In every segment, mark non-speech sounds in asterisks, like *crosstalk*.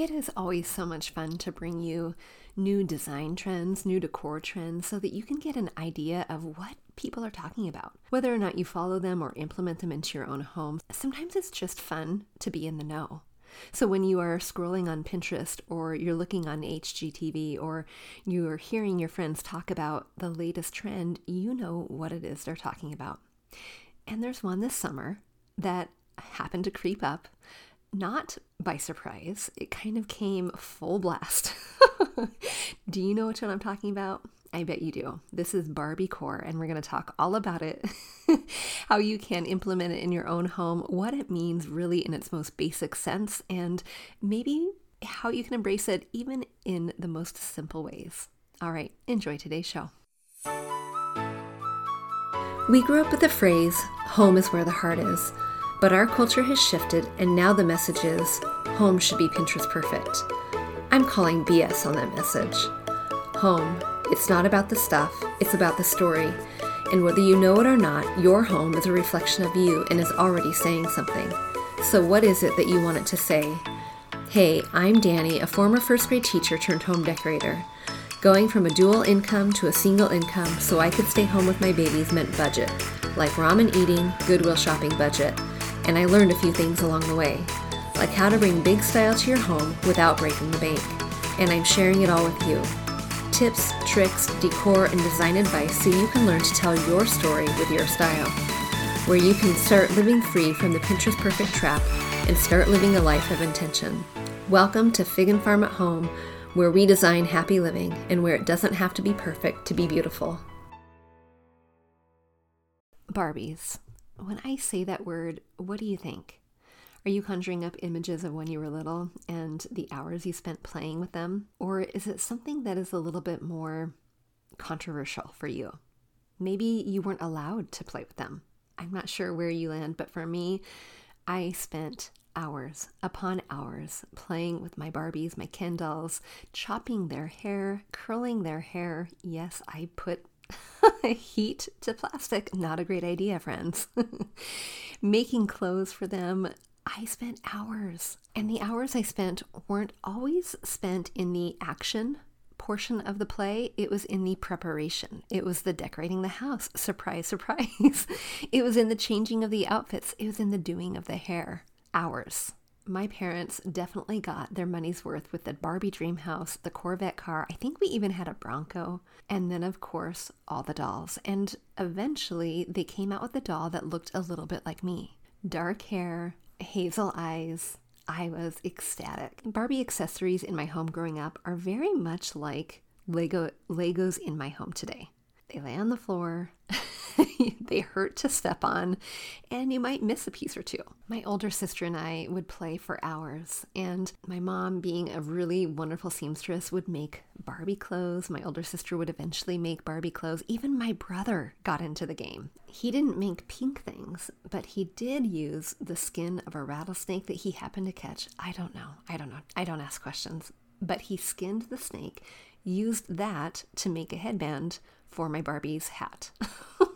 It is always so much fun to bring you new design trends, new decor trends, so that you can get an idea of what people are talking about. Whether or not you follow them or implement them into your own home, sometimes it's just fun to be in the know. So when you are scrolling on Pinterest or you're looking on HGTV or you're hearing your friends talk about the latest trend, you know what it is they're talking about. And there's one this summer that happened to creep up, not by surprise. It kind of came full blast. *laughs* do you know which one I'm talking about? I bet you do. This is Barbie Core, and we're going to talk all about it *laughs* how you can implement it in your own home, what it means really in its most basic sense, and maybe how you can embrace it even in the most simple ways. All right, enjoy today's show. We grew up with the phrase, home is where the heart is. But our culture has shifted, and now the message is home should be Pinterest perfect. I'm calling BS on that message. Home, it's not about the stuff, it's about the story. And whether you know it or not, your home is a reflection of you and is already saying something. So, what is it that you want it to say? Hey, I'm Dani, a former first grade teacher turned home decorator. Going from a dual income to a single income so I could stay home with my babies meant budget, like ramen eating, Goodwill shopping budget and I learned a few things along the way, like how to bring big style to your home without breaking the bank. And I'm sharing it all with you. Tips, tricks, decor, and design advice so you can learn to tell your story with your style. Where you can start living free from the Pinterest perfect trap and start living a life of intention. Welcome to Fig and Farm at Home, where we design happy living and where it doesn't have to be perfect to be beautiful. Barbies. When I say that word, what do you think? Are you conjuring up images of when you were little and the hours you spent playing with them? Or is it something that is a little bit more controversial for you? Maybe you weren't allowed to play with them. I'm not sure where you land, but for me, I spent hours upon hours playing with my Barbies, my Ken dolls, chopping their hair, curling their hair. Yes, I put *laughs* Heat to plastic, not a great idea, friends. *laughs* Making clothes for them, I spent hours. And the hours I spent weren't always spent in the action portion of the play, it was in the preparation. It was the decorating the house. *laughs* Surprise, surprise. it was in the changing of the outfits. It was in the doing of the hair. Hours my parents definitely got their money's worth with the Barbie dream house, the Corvette car. I think we even had a Bronco. And then, of course, all the dolls. And eventually, they came out with a doll that looked a little bit like me dark hair, hazel eyes. I was ecstatic. Barbie accessories in my home growing up are very much like Lego Legos in my home today. They lay on the floor. *laughs* *laughs* they hurt to step on, and you might miss a piece or two. My older sister and I would play for hours, and my mom, being a really wonderful seamstress, would make Barbie clothes. My older sister would eventually make Barbie clothes. Even my brother got into the game. He didn't make pink things, but he did use the skin of a rattlesnake that he happened to catch. I don't know. I don't know. I don't ask questions. But he skinned the snake, used that to make a headband for my Barbie's hat. *laughs*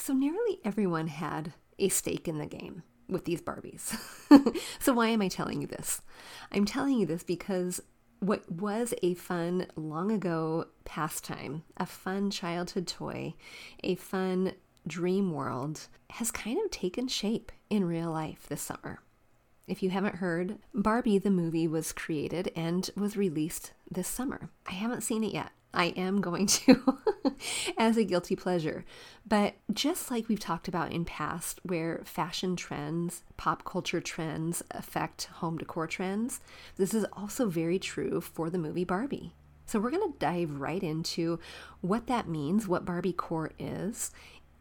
So nearly everyone had a stake in the game with these Barbies. *laughs* so why am I telling you this? I'm telling you this because what was a fun long ago pastime, a fun childhood toy, a fun dream world has kind of taken shape in real life this summer. If you haven't heard, Barbie the movie was created and was released this summer. I haven't seen it yet. I am going to *laughs* *laughs* as a guilty pleasure. But just like we've talked about in past, where fashion trends, pop culture trends affect home decor trends, this is also very true for the movie Barbie. So we're going to dive right into what that means, what Barbie core is,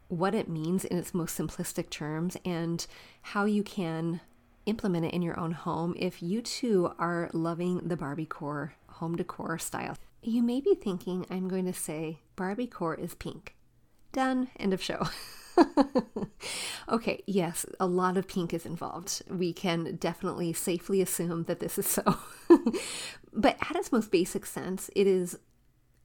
what it means in its most simplistic terms, and how you can implement it in your own home if you too are loving the Barbie core home decor style. You may be thinking I'm going to say Barbie core is pink. Done. End of show. *laughs* okay, yes, a lot of pink is involved. We can definitely safely assume that this is so. *laughs* but at its most basic sense, it is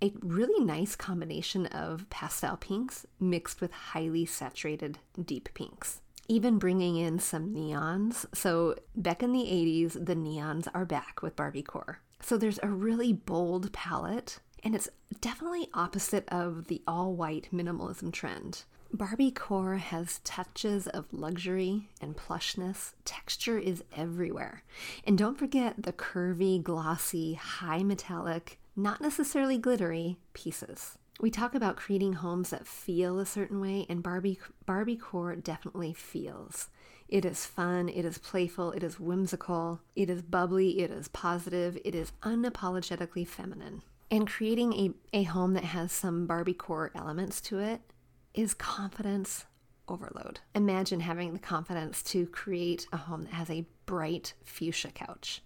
a really nice combination of pastel pinks mixed with highly saturated deep pinks. even bringing in some neons. So, back in the 80s, the neons are back with Barbie Core. So, there's a really bold palette, and it's definitely opposite of the all white minimalism trend. Barbie Core has touches of luxury and plushness. Texture is everywhere. And don't forget the curvy, glossy, high metallic, not necessarily glittery pieces. We talk about creating homes that feel a certain way, and Barbie Barbie Core definitely feels. It is fun, it is playful, it is whimsical, it is bubbly, it is positive, it is unapologetically feminine. And creating a, a home that has some Barbie Core elements to it is confidence overload. Imagine having the confidence to create a home that has a bright fuchsia couch.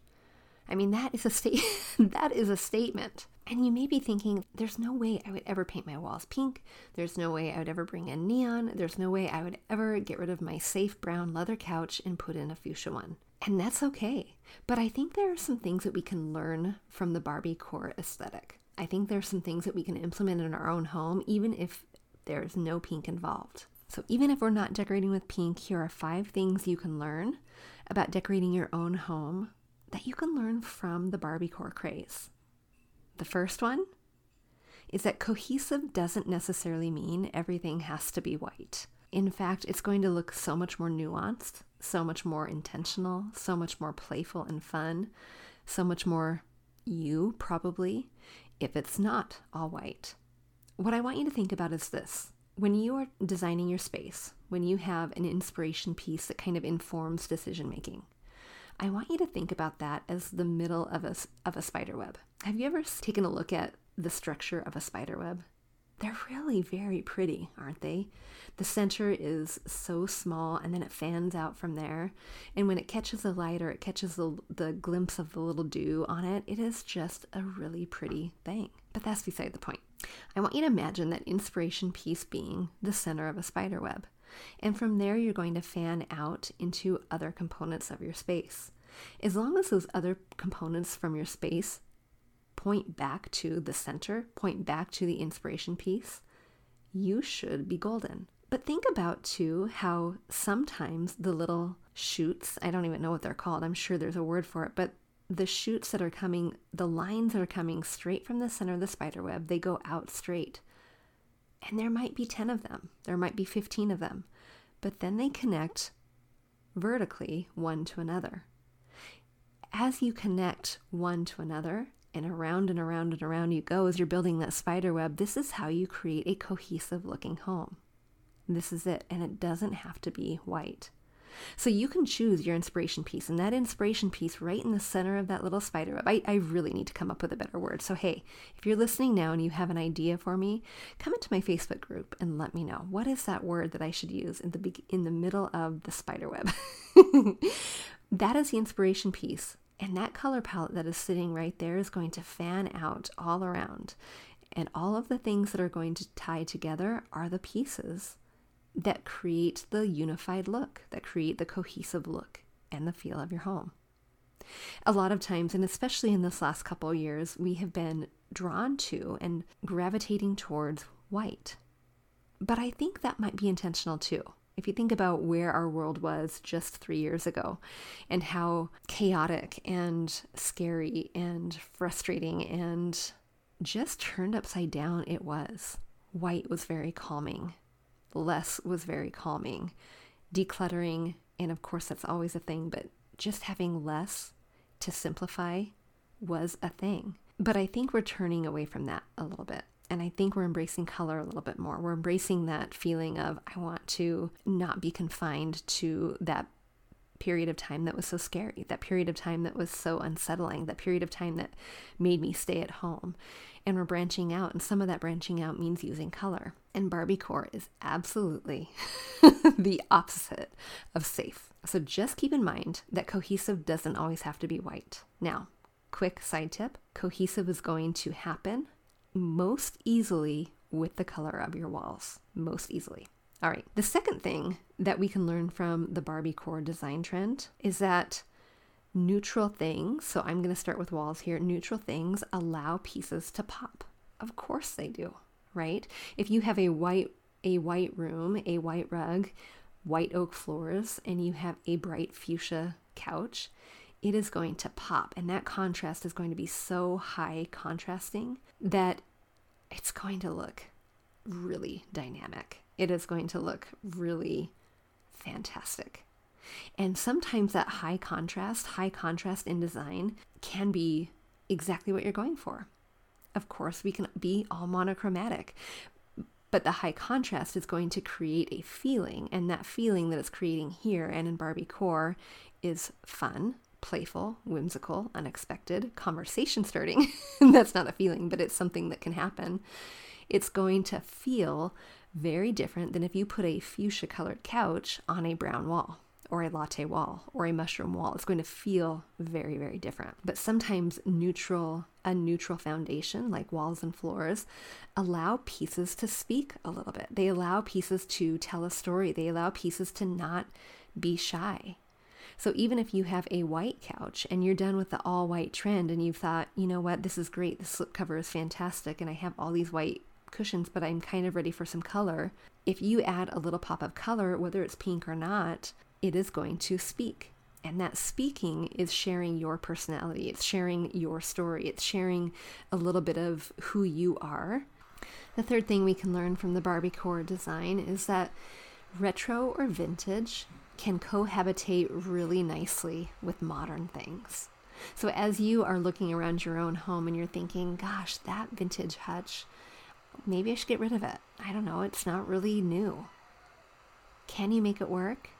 I mean, that is a state *laughs* that is a statement. And you may be thinking, there's no way I would ever paint my walls pink. There's no way I would ever bring in neon. There's no way I would ever get rid of my safe brown leather couch and put in a fuchsia one. And that's okay. But I think there are some things that we can learn from the Barbie core aesthetic. I think there's some things that we can implement in our own home, even if there's no pink involved. So, even if we're not decorating with pink, here are five things you can learn about decorating your own home that you can learn from the Barbie core craze. The first one is that cohesive doesn't necessarily mean everything has to be white. In fact, it's going to look so much more nuanced, so much more intentional, so much more playful and fun, so much more you, probably, if it's not all white. What I want you to think about is this when you are designing your space, when you have an inspiration piece that kind of informs decision making, I want you to think about that as the middle of a, of a spider web. Have you ever taken a look at the structure of a spider web? They're really very pretty, aren't they? The center is so small and then it fans out from there. And when it catches the light or it catches the, the glimpse of the little dew on it, it is just a really pretty thing. But that's beside the point. I want you to imagine that inspiration piece being the center of a spider web. And from there, you're going to fan out into other components of your space. As long as those other components from your space point back to the center, point back to the inspiration piece, you should be golden. But think about too how sometimes the little shoots, I don't even know what they're called, I'm sure there's a word for it, but the shoots that are coming, the lines that are coming straight from the center of the spider web, they go out straight. And there might be 10 of them, there might be 15 of them, but then they connect vertically one to another. As you connect one to another, and around and around and around you go as you're building that spider web, this is how you create a cohesive looking home. This is it, and it doesn't have to be white. So you can choose your inspiration piece, and that inspiration piece right in the center of that little spider web. I, I really need to come up with a better word. So, hey, if you're listening now and you have an idea for me, come into my Facebook group and let me know. What is that word that I should use in the, in the middle of the spider web? *laughs* that is the inspiration piece. And that color palette that is sitting right there is going to fan out all around. And all of the things that are going to tie together are the pieces that create the unified look, that create the cohesive look and the feel of your home. A lot of times, and especially in this last couple years, we have been drawn to and gravitating towards white. But I think that might be intentional too. If you think about where our world was just three years ago and how chaotic and scary and frustrating and just turned upside down it was, white was very calming less was very calming. Decluttering, and of course, that's always a thing, but just having less to simplify was a thing. But I think we're turning away from that a little bit. And I think we're embracing color a little bit more. We're embracing that feeling of, I want to not be confined to that period of time that was so scary, that period of time that was so unsettling, that period of time that made me stay at home. And we're branching out, and some of that branching out means using color. And Barbie Core is absolutely *laughs* the opposite of safe. So just keep in mind that cohesive doesn't always have to be white. Now, quick side tip cohesive is going to happen most easily with the color of your walls, most easily. All right, the second thing that we can learn from the Barbie core design trend is that neutral things, so I'm going to start with walls here, neutral things allow pieces to pop. Of course they do, right? If you have a white a white room, a white rug, white oak floors and you have a bright fuchsia couch, it is going to pop. And that contrast is going to be so high contrasting that it's going to look really dynamic. It is going to look really fantastic. And sometimes that high contrast, high contrast in design can be exactly what you're going for. Of course, we can be all monochromatic, but the high contrast is going to create a feeling, and that feeling that it's creating here and in Barbie Core is fun, playful, whimsical, unexpected, conversation starting. *laughs* That's not a feeling, but it's something that can happen. It's going to feel very different than if you put a fuchsia colored couch on a brown wall or a latte wall or a mushroom wall. It's going to feel very, very different. But sometimes neutral, a neutral foundation like walls and floors allow pieces to speak a little bit. They allow pieces to tell a story. They allow pieces to not be shy. So even if you have a white couch and you're done with the all white trend and you've thought, you know what, this is great, the slipcover is fantastic, and I have all these white cushions, but I'm kind of ready for some color. If you add a little pop of color, whether it's pink or not, it is going to speak. And that speaking is sharing your personality, it's sharing your story, it's sharing a little bit of who you are. The third thing we can learn from the Barbie core design is that retro or vintage can cohabitate really nicely with modern things. So as you are looking around your own home and you're thinking, gosh, that vintage hutch, maybe I should get rid of it. I don't know, it's not really new. Can you make it work?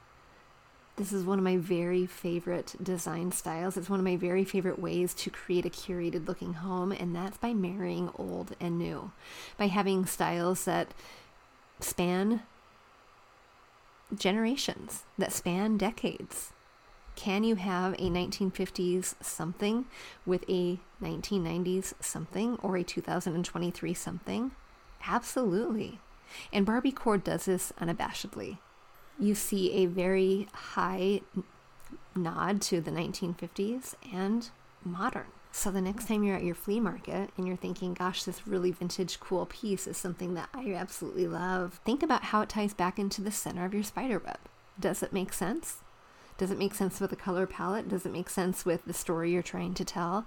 This is one of my very favorite design styles. It's one of my very favorite ways to create a curated looking home, and that's by marrying old and new. By having styles that span generations, that span decades. Can you have a 1950s something with a 1990s something or a 2023 something? Absolutely. And Barbie Core does this unabashedly you see a very high nod to the 1950s and modern. So the next time you're at your flea market and you're thinking, gosh, this really vintage cool piece is something that I absolutely love, think about how it ties back into the center of your spider web. Does it make sense? Does it make sense with the color palette? Does it make sense with the story you're trying to tell?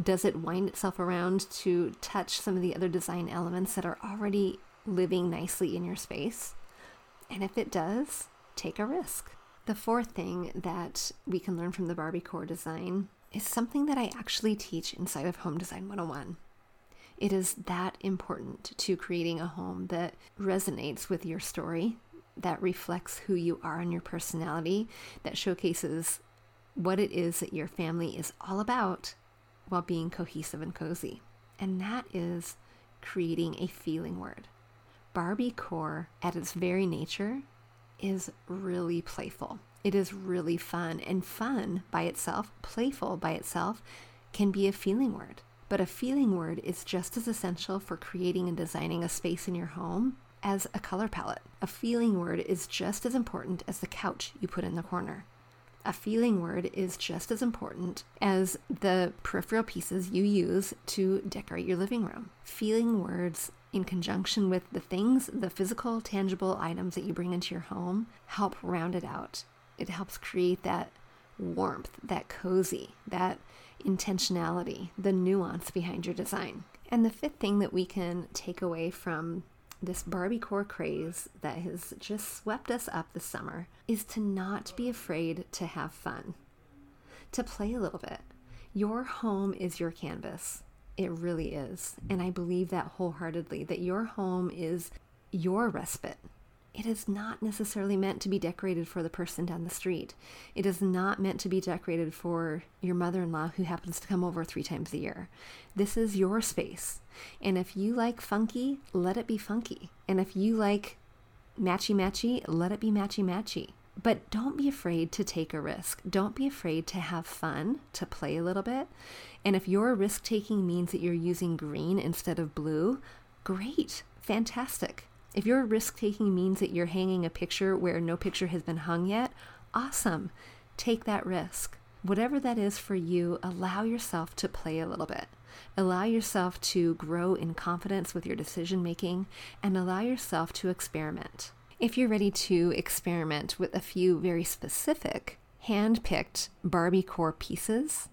Does it wind itself around to touch some of the other design elements that are already living nicely in your space? And if it does, take a risk. The fourth thing that we can learn from the Barbie core design is something that I actually teach inside of Home Design 101. It is that important to creating a home that resonates with your story, that reflects who you are and your personality, that showcases what it is that your family is all about while being cohesive and cozy. And that is creating a feeling word. Barbie core, at its very nature, is really playful. It is really fun, and fun by itself, playful by itself, can be a feeling word. But a feeling word is just as essential for creating and designing a space in your home as a color palette. A feeling word is just as important as the couch you put in the corner. A feeling word is just as important as the peripheral pieces you use to decorate your living room. Feeling words in conjunction with the things, the physical, tangible items that you bring into your home, help round it out. It helps create that warmth, that cozy, that intentionality, the nuance behind your design. And the fifth thing that we can take away from this Barbie core craze that has just swept us up this summer is to not be afraid to have fun, to play a little bit. Your home is your canvas. It really is. And I believe that wholeheartedly that your home is your respite. It is not necessarily meant to be decorated for the person down the street. It is not meant to be decorated for your mother in law who happens to come over three times a year. This is your space. And if you like funky, let it be funky. And if you like matchy matchy, let it be matchy matchy. But don't be afraid to take a risk. Don't be afraid to have fun, to play a little bit. And if your risk taking means that you're using green instead of blue, great, fantastic. If your risk taking means that you're hanging a picture where no picture has been hung yet, awesome. Take that risk. Whatever that is for you, allow yourself to play a little bit. Allow yourself to grow in confidence with your decision making and allow yourself to experiment. If you're ready to experiment with a few very specific, hand picked Barbie core pieces,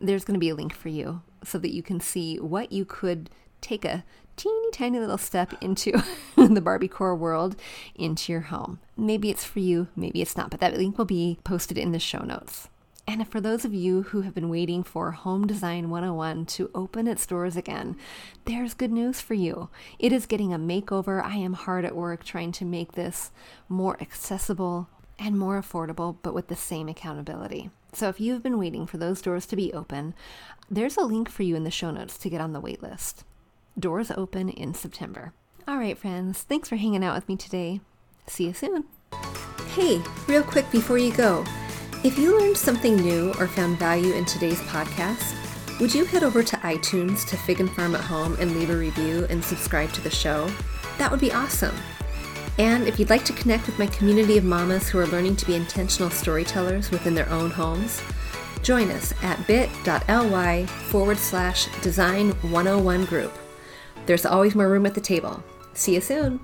there's going to be a link for you so that you can see what you could take a teeny tiny little step into *laughs* the Barbie core world into your home. Maybe it's for you, maybe it's not, but that link will be posted in the show notes. And for those of you who have been waiting for Home Design 101 to open its doors again, there's good news for you. It is getting a makeover. I am hard at work trying to make this more accessible and more affordable, but with the same accountability. So if you've been waiting for those doors to be open, there's a link for you in the show notes to get on the wait list. Doors open in September. All right, friends, thanks for hanging out with me today. See you soon. Hey, real quick before you go, if you learned something new or found value in today's podcast, would you head over to iTunes to Fig and Farm at Home and leave a review and subscribe to the show? That would be awesome. And if you'd like to connect with my community of mamas who are learning to be intentional storytellers within their own homes, join us at bit.ly forward slash design 101 group. There's always more room at the table. See you soon.